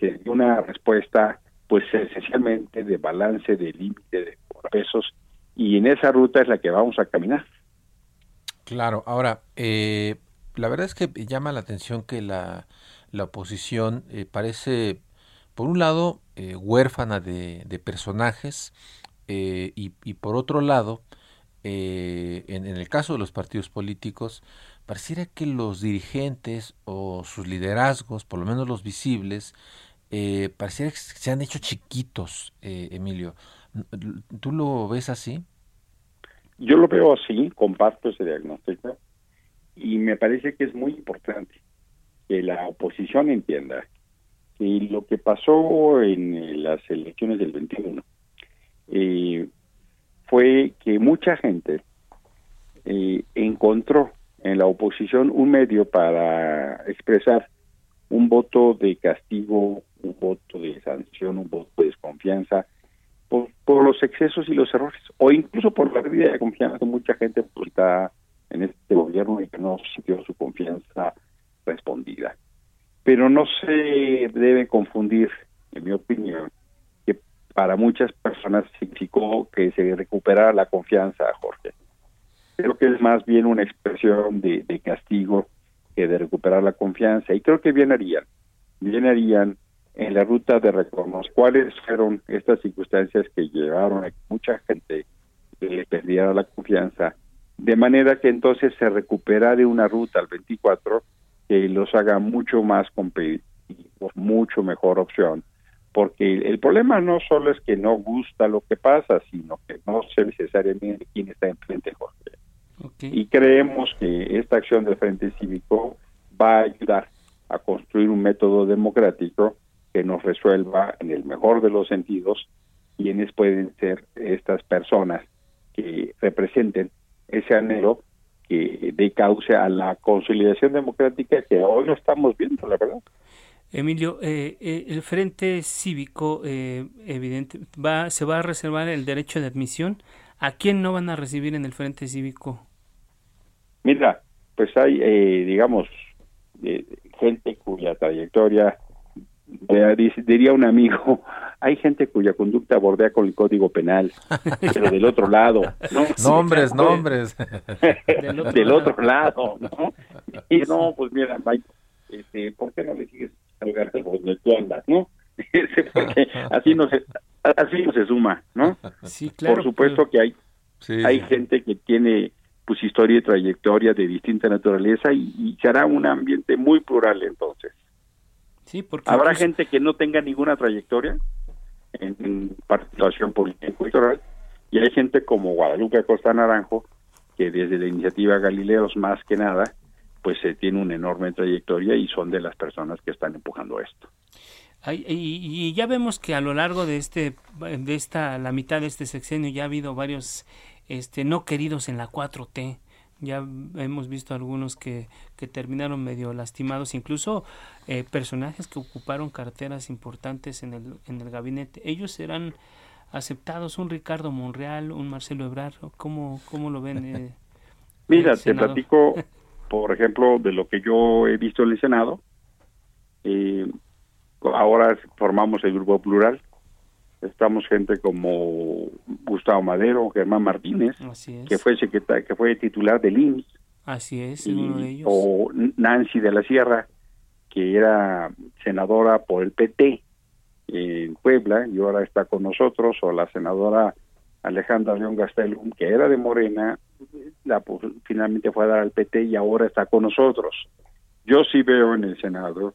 se dio una respuesta, pues esencialmente de balance, de límite de pesos, y en esa ruta es la que vamos a caminar.
Claro, ahora, eh, la verdad es que llama la atención que la, la oposición eh, parece, por un lado, eh, huérfana de, personajes, y, y, por otro lado, en, en, el caso de los partidos políticos, pareciera que los dirigentes o sus liderazgos, por lo menos los visibles, eh, pareciera que se han hecho chiquitos, eh, Emilio. ¿Tú lo ves así?
Yo lo veo así, comparto ese diagnóstico y me parece que es muy importante que la oposición entienda que lo que pasó en las elecciones del 21 eh, fue que mucha gente eh, encontró en la oposición un medio para expresar un voto de castigo, un voto de sanción, un voto de desconfianza por, por los excesos y los errores, o incluso por la pérdida de confianza mucha gente pues, está en este gobierno y que no sintió su confianza. Pero no se debe confundir, en mi opinión, que para muchas personas significó que se recuperara la confianza, Jorge creo que es más bien una expresión de, castigo que de recuperar la confianza. Y creo que bien harían, bien harían en la ruta de reconocer cuáles fueron estas circunstancias que llevaron a que mucha gente le perdiera la confianza, de manera que entonces se recupera de una ruta al 24 que los haga mucho más competitivos, mucho mejor opción, porque el problema no solo es que no gusta lo que pasa, sino que no sé necesariamente quién está enfrente, Jorge. Y creemos que esta acción del Frente Cívico va a ayudar a construir un método democrático que nos resuelva en el mejor de los sentidos quiénes pueden ser estas personas que representen ese anhelo que dé causa a la consolidación democrática que hoy no estamos viendo, la verdad.
Emilio, eh, eh, el Frente Cívico, eh, evidente, va, se va a reservar el derecho de admisión. ¿A quién no van a recibir en el Frente Cívico?
Mira, pues hay, eh, digamos, eh, gente cuya trayectoria, diría un amigo, [laughs] hay gente cuya conducta bordea con el código penal, pero del otro lado, ¿no? [laughs]
Nombres, nombres.
del, otro, lado, ¿no? Y no, pues mira, este, ¿por qué no le sigues al lugar donde tú andas, no? [laughs] Porque así no se, así no se suma, ¿no?
Sí, claro.
Por supuesto que hay, hay gente que tiene pues historia y trayectoria de distinta naturaleza y, será un ambiente muy plural entonces.
Sí, porque
habrá gente que no tenga ninguna trayectoria en, participación política electoral y hay gente como Guadalupe Costa Naranjo que desde la iniciativa Galileos más que nada pues se tiene una enorme trayectoria y son de las personas que están empujando esto.
y, y, ya vemos que a lo largo de este de esta la mitad de este sexenio ya ha habido varios este, no queridos en la 4T. Ya hemos visto algunos que, que terminaron medio lastimados, incluso eh, personajes que ocuparon carteras importantes en el, en el gabinete. Ellos serán aceptados, un Ricardo Monreal, un Marcelo Ebrard, ¿cómo, cómo lo ven? Eh, [laughs]
Mira, te platico, por ejemplo, de lo que yo he visto en el Senado. Eh, ahora formamos el grupo plural estamos gente como Gustavo Madero, Germán Martínez, que fue secretario, que fue titular del INS.
Así es, uno de ellos.
O Nancy de la Sierra, que era senadora por el PT en Puebla y ahora está con nosotros, o la senadora Alejandra León Gastelum, que era de Morena, la pues, finalmente fue a dar al PT y ahora está con nosotros. Yo sí veo en el Senado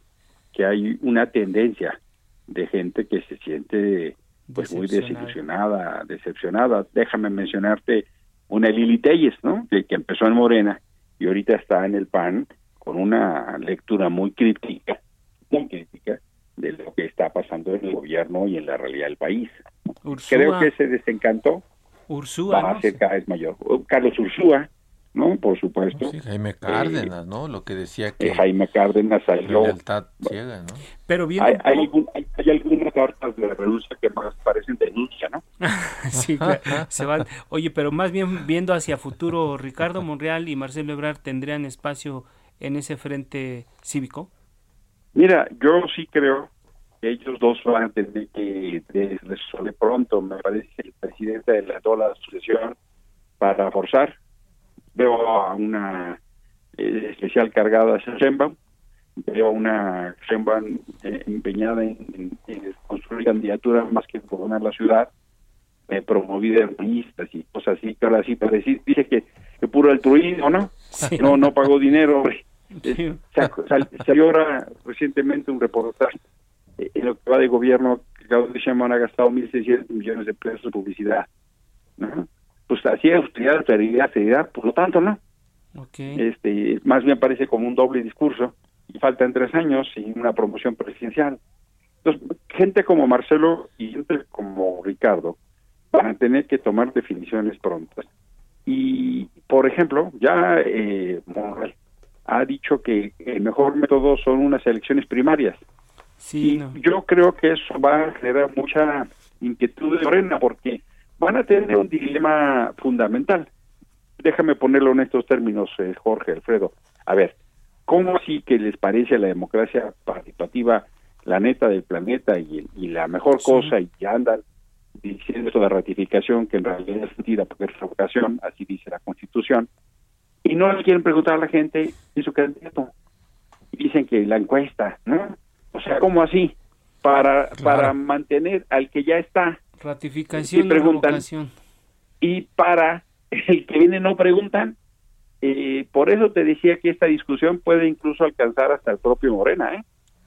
que hay una tendencia de gente que se siente pues muy desilusionada, decepcionada. Déjame mencionarte una Lili Telles, ¿no? Que, que, empezó en Morena y ahorita está en el PAN con una lectura muy crítica, muy crítica de lo que está pasando en el gobierno y en la realidad del país. Creo que ese desencanto
Ursúa,
va a ser cada vez mayor. Carlos Ursúa, ¿no? Por supuesto.
Jaime Cárdenas, ¿no? Lo que decía que...
Jaime Cárdenas salió...
ciega, ¿no?
Pero bien...
Hay, hay, hay, hay algunas cartas de renuncia que más parecen denuncia, ¿no? [laughs]
sí, se van. Oye, pero más bien viendo hacia futuro, Ricardo Monreal y Marcelo Ebrard tendrían espacio en ese frente cívico.
Mira, yo sí creo que ellos dos van a tener que resolver pronto. Me parece que el presidente le toda la sucesión para forzar. Veo a una eh, especial cargada Sheinbaum, veo a una Sheinbaum eh, empeñada en, construir candidatura más que gobernar la ciudad, eh, promovida en turistas y cosas así, que ahora sí parece, dice que, que puro altruismo, ¿no? No, no pagó dinero, hombre. salió ahora recientemente un reportaje en lo que va de gobierno que Claudio Sheinbaum ha gastado 1.600 millones de pesos en publicidad. ¿no? Pues así austeridad, austeridad, seriedad, por lo tanto, ¿no? Este, más bien parece como un doble discurso y faltan tres años y una promoción presidencial. Entonces, gente como Marcelo y gente como Ricardo van a tener que tomar definiciones prontas. Y, por ejemplo, ya eh, ha dicho que el mejor método son unas elecciones primarias.
Sí,
yo creo que eso va a generar mucha inquietud de Morena porque van a tener un dilema fundamental. Déjame ponerlo en estos términos, eh, Jorge Alfredo. A ver, ¿cómo así que les parece la democracia participativa la neta del planeta y, la mejor cosa y ya andan diciendo eso de ratificación que en realidad es mentira porque es revocación, así dice la Constitución, y no le quieren preguntar a la gente y su candidato. Dicen que la encuesta, ¿no? O sea, ¿cómo así? Para, para mantener al que ya está.
Ratificación y preguntan,
Y para el que viene no preguntan. Eh, por eso te decía que esta discusión puede incluso alcanzar hasta el propio Morena, ¿eh?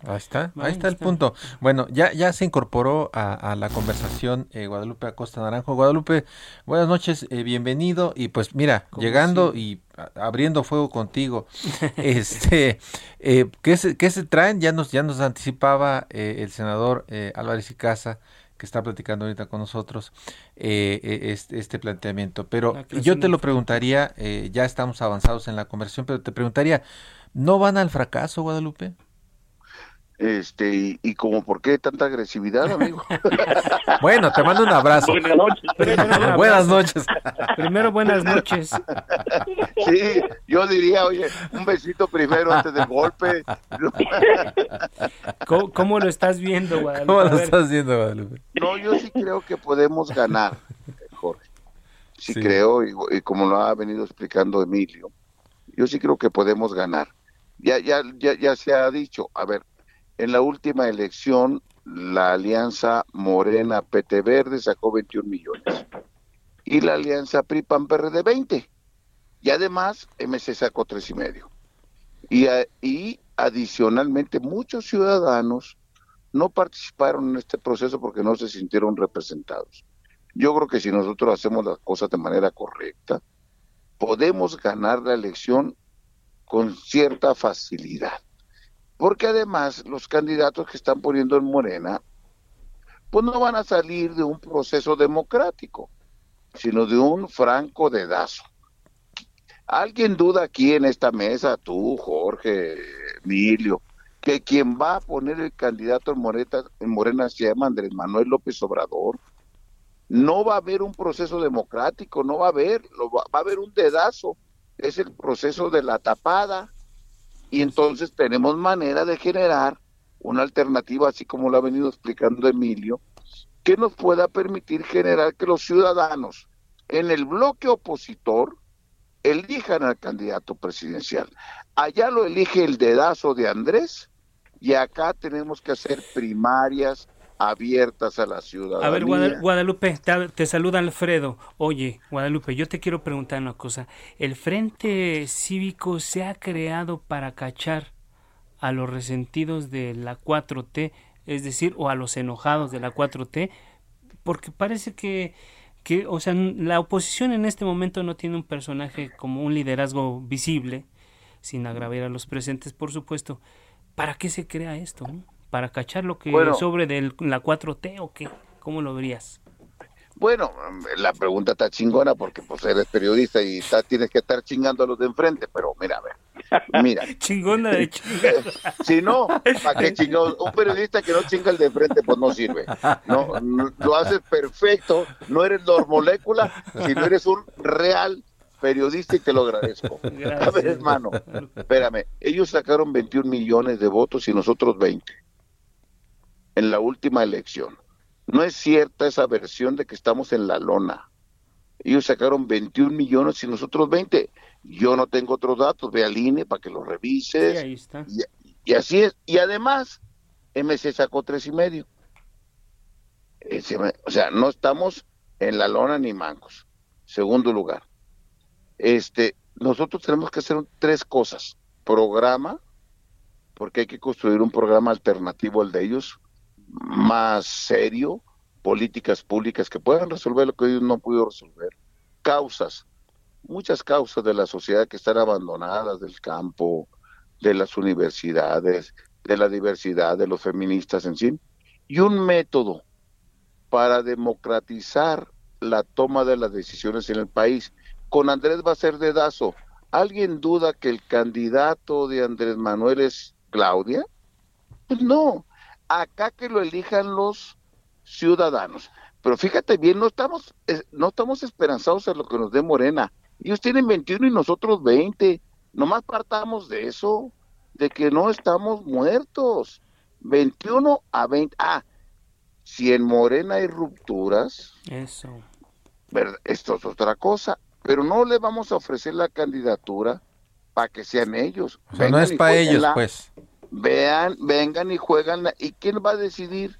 Ahí está, ahí, está, el punto. Bueno, ya, ya se incorporó a, la conversación eh, Guadalupe Acosta Naranjo. Guadalupe, buenas noches, eh, bienvenido. Y pues mira, llegando y abriendo fuego contigo, [laughs] este, eh, ¿qué, se, ¿qué se traen? Ya nos, ya nos anticipaba eh, el senador Álvarez y Casa que está platicando ahorita con nosotros este, este, planteamiento. Pero yo te lo preguntaría, ya estamos avanzados en la conversación, pero te preguntaría, ¿no van al fracaso, Guadalupe?
Este, y, como por qué tanta agresividad, amigo. [laughs]
bueno, te mando un abrazo.
Buenas noches.
buenas noches.
Primero, buenas noches.
Sí, yo diría, oye, un besito primero antes del golpe. [laughs]
¿Cómo, lo estás viendo, Guadalupe?
¿Cómo lo estás viendo, Guadalupe?
No, yo sí creo que podemos ganar, Jorge. Sí, creo, y, y, como lo ha venido explicando Emilio, yo sí creo que podemos ganar. Ya, ya, ya, ya se ha dicho, a ver, en la última elección, la alianza Morena PT Verde sacó 21 millones y la alianza PRI PAN PRD 20. Y además MC sacó tres y medio. Y, y adicionalmente muchos ciudadanos no participaron en este proceso porque no se sintieron representados. Yo creo que si nosotros hacemos las cosas de manera correcta, podemos ganar la elección con cierta facilidad. Porque además los candidatos que están poniendo en Morena, pues no van a salir de un proceso democrático, sino de un franco dedazo. ¿Alguien duda aquí en esta mesa, tú, Jorge, Emilio, que quien va a poner el candidato en Morena, en Morena se llama Andrés Manuel López Obrador? No va a haber un proceso democrático, no va a haber, va a haber un dedazo. Es el proceso de la tapada y entonces tenemos manera de generar una alternativa, así como lo ha venido explicando Emilio, que nos pueda permitir generar que los ciudadanos en el bloque opositor elijan al candidato presidencial. Allá lo elige el dedazo de Andrés y acá tenemos que hacer primarias, abiertas a la ciudadanía.
A ver, Guadalupe, te, saluda Alfredo. Oye, Guadalupe, yo te quiero preguntar una cosa. ¿El Frente Cívico se ha creado para cachar a los resentidos de la 4T, es decir, o a los enojados de la 4T? Porque parece que, que, o sea, la oposición en este momento no tiene un personaje como un liderazgo visible, sin agraviar a los presentes, por supuesto. ¿Para qué se crea esto? Para cachar lo que sobre de la 4T o qué? ¿Cómo lo verías?
Bueno, la pregunta está chingona porque pues eres periodista y tienes que estar chingando a los de enfrente, pero mira, a ver. Mira. [laughs]
Chingona de [laughs]
si no, ¿para qué chingón? Un periodista que no chinga el de enfrente, pues no sirve. No, lo haces perfecto, no eres molécula, sino eres un real periodista y te lo agradezco. A ver, hermano, espérame, ellos sacaron 21 millones de votos y nosotros 20 en la última elección. No es cierta esa versión de que estamos en la lona. Ellos sacaron 21 millones y nosotros 20. Yo no tengo otros datos, ve al INE para que lo revises.
ahí está.
Y, así es. Y además, MC sacó tres y medio. O sea, no estamos en la lona ni mancos. Segundo lugar. Este, nosotros tenemos que hacer tres cosas. Programa, porque hay que construir un programa alternativo al de ellos, más serio, políticas públicas que puedan resolver lo que ellos no pudieron resolver. Causas, muchas causas de la sociedad que están abandonadas del campo, de las universidades, de la diversidad, de los feministas en sí, y un método para democratizar la toma de las decisiones en el país. Con Andrés va a ser dedazo. ¿Alguien duda que el candidato de Andrés Manuel es Claudia? Pues no, acá que lo elijan los ciudadanos. Pero fíjate bien, no estamos, no estamos esperanzados en lo que nos dé Morena. Ellos tienen 21 y nosotros 20. Nomás partamos de eso, de que no estamos muertos. 21 a 20. Ah, si en Morena hay rupturas.
Eso.
Esto es otra cosa. Pero no le vamos a ofrecer la candidatura para que sean ellos.
O sea, no es para ellos, pues
vean, vengan y juegan. ¿Y quién va a decidir?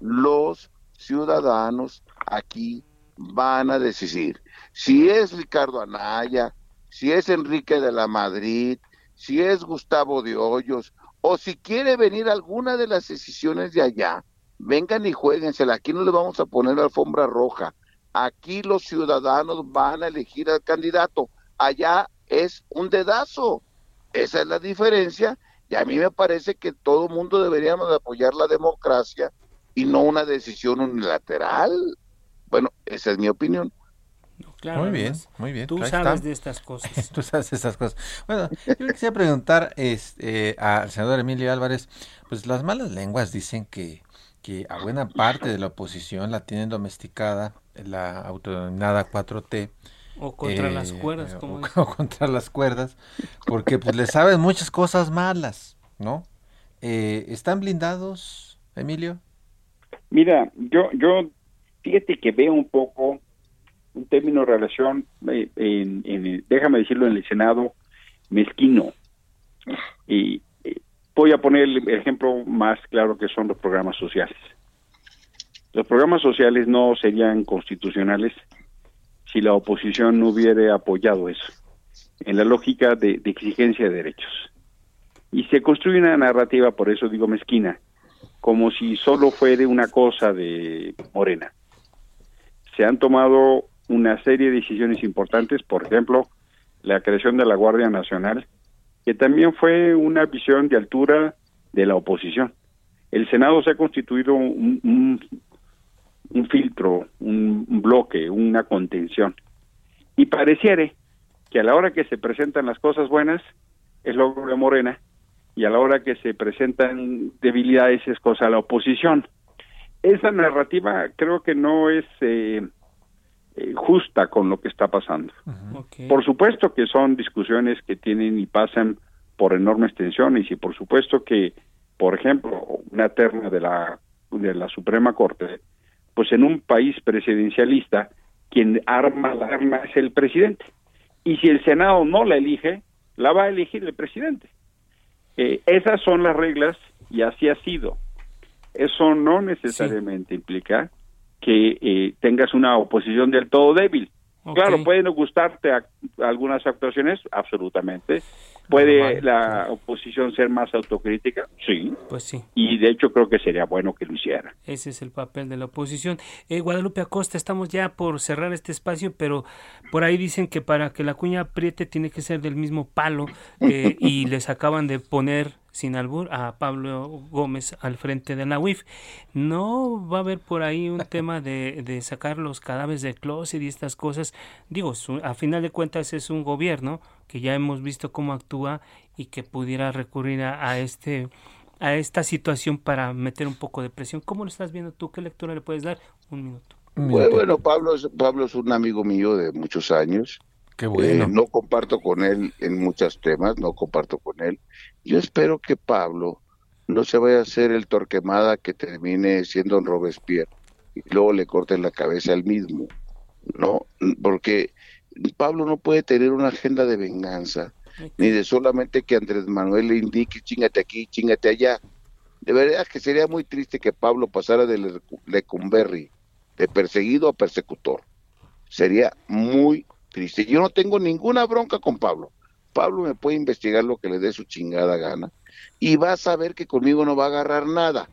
Los ciudadanos aquí van a decidir. Si es Ricardo Anaya, si es Enrique de la Madrid, si es Gustavo de Hoyos, o si quiere venir alguna de las decisiones de allá, vengan y jueguensela. Aquí no le vamos a poner alfombra roja. Aquí los ciudadanos van a elegir al candidato. Allá es un dedazo. Esa es la diferencia y a mí me parece que todo el mundo deberíamos apoyar la democracia y no una decisión unilateral. Bueno, esa es mi opinión.
muy bien, muy bien.
Tú sabes de estas cosas. [laughs]
Tú sabes de estas cosas. Bueno, yo quisiera preguntar este, al senador Emilio Álvarez, pues las malas lenguas dicen que, que a buena parte de la oposición la tienen domesticada la autodenominada 4T
o contra las eh, cuerdas, como [laughs]
o, contra las cuerdas, porque pues le saben muchas cosas malas, ¿no? Eh, ¿Están blindados, Emilio?
Mira, yo, yo, fíjate que veo un poco un término de relación, eh, en, déjame decirlo, en el Senado, mezquino. Y voy a poner el ejemplo más claro que son los programas sociales. Los programas sociales no serían constitucionales si la oposición no hubiera apoyado eso, en la lógica de, exigencia de derechos. Y se construye una narrativa, por eso digo mezquina, como si solo fuera una cosa de Morena. Se han tomado una serie de decisiones importantes, por ejemplo, la creación de la Guardia Nacional, que también fue una visión de altura de la oposición. El Senado se ha constituido un, un filtro, un, bloque, una contención. Y pareciere que a la hora que se presentan las cosas buenas es logro de Morena y a la hora que se presentan debilidades es cosa de la oposición. Esa narrativa creo que no es eh, eh, justa con lo que está pasando. Por supuesto que son discusiones que tienen y pasan por enormes tensiones y por supuesto que, por ejemplo, una terna de la de la Suprema Corte pues en un país presidencialista, quien arma la arma es el presidente. Y si el Senado no la elige, la va a elegir el presidente. Eh, esas son las reglas y así ha sido. Eso no necesariamente implica que eh, tengas una oposición del todo débil. Claro, pueden gustarte algunas actuaciones, absolutamente. ¿Puede la oposición ser más autocrítica? Sí.
Pues sí.
Y de hecho creo que sería bueno que lo hiciera.
Ese es el papel de la oposición. Eh, Guadalupe Acosta, estamos ya por cerrar este espacio, pero por ahí dicen que para que la cuña apriete tiene que ser del mismo palo eh, y [laughs] les acaban de poner sin albur, a Pablo Gómez al frente de la UIF. ¿No va a haber por ahí un [laughs] tema de, de sacar los cadáveres del closet y estas cosas? Digo, a final de cuentas es un gobierno que ya hemos visto cómo actúa y que pudiera recurrir a, este a esta situación para meter un poco de presión. ¿Cómo lo estás viendo tú? ¿Qué lectura le puedes dar? Un minuto.
Bueno, Pablo, Pablo es un amigo mío de muchos años.
Qué bueno.
Eh, no comparto con él en muchos temas, no comparto con él. Yo espero que Pablo no se vaya a hacer el torquemada que termine siendo un Robespierre y luego le corten la cabeza al mismo, ¿no? Porque Pablo no puede tener una agenda de venganza, ni de solamente que Andrés Manuel le indique chingate aquí, chingate allá. De verdad que sería muy triste que Pablo pasara de Lecumberri, de perseguido a persecutor. Sería muy triste. Yo no tengo ninguna bronca con Pablo. Pablo me puede investigar lo que le dé su chingada gana y va a saber que conmigo no va a agarrar nada.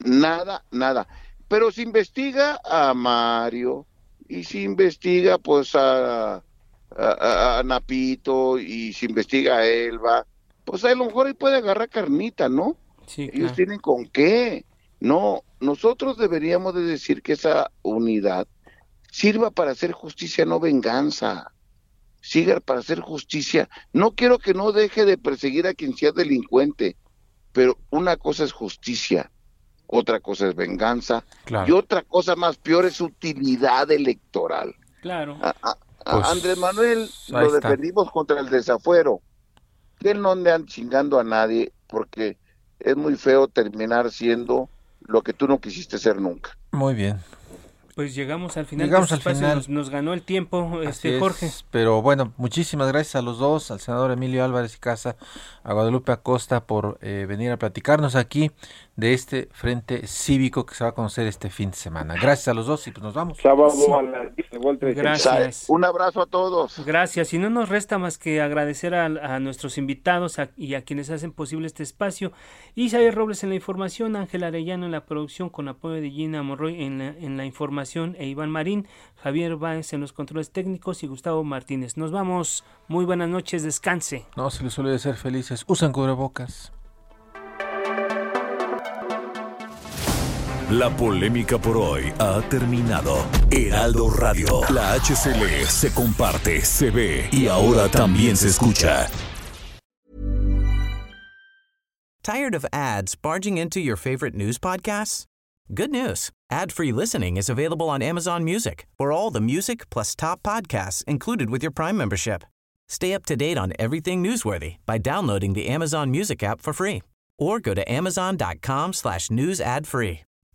Nada, nada. Pero si investiga a Mario, y si investiga pues a, a, Napito y si investiga a Elba, pues a lo mejor ahí puede agarrar carnita, ¿no? Sí, Ellos tienen con qué. No, nosotros deberíamos de decir que esa unidad sirva para hacer justicia, no venganza. Siga para hacer justicia. No quiero que no deje de perseguir a quien sea delincuente, pero una cosa es justicia otra cosa es venganza y otra cosa más peor es utilidad electoral.
Claro.
Pues, Andrés Manuel lo defendimos contra el desafuero. Que él no ande chingando a nadie porque es muy feo terminar siendo lo que tú no quisiste ser nunca.
Muy bien.
Pues llegamos al final. Llegamos al final. Nos, ganó el tiempo, este Jorge.
pero bueno, muchísimas gracias a los dos, al senador Emilio Álvarez y Casa, a Guadalupe Acosta por eh, venir a platicarnos aquí de este frente cívico que se va a conocer este fin de semana. Gracias a los dos y pues nos vamos.
Gracias.
Un abrazo a todos.
Gracias. Y no nos resta más que agradecer a, nuestros invitados y a quienes hacen posible este espacio. Isaías Robles en la información, Ángel Arellano en la producción con apoyo de Gina Morroy en la, en la información e Iván Marín, Javier Báez en los controles técnicos y Gustavo Martínez. Nos vamos. Muy buenas noches. Descanse.
No se les suele ser felices. Usan cubrebocas.
La polémica por hoy ha terminado. Heraldo Radio, la HCL se comparte, se ve y ahora también se escucha.
Tired of ads barging into your favorite news podcasts? Good news. Ad-free listening is available on Amazon Music. For all the music plus top podcasts included with your Prime membership. Stay up to date on everything newsworthy by downloading the Amazon Music app for free or go to amazon.com slash news ad free.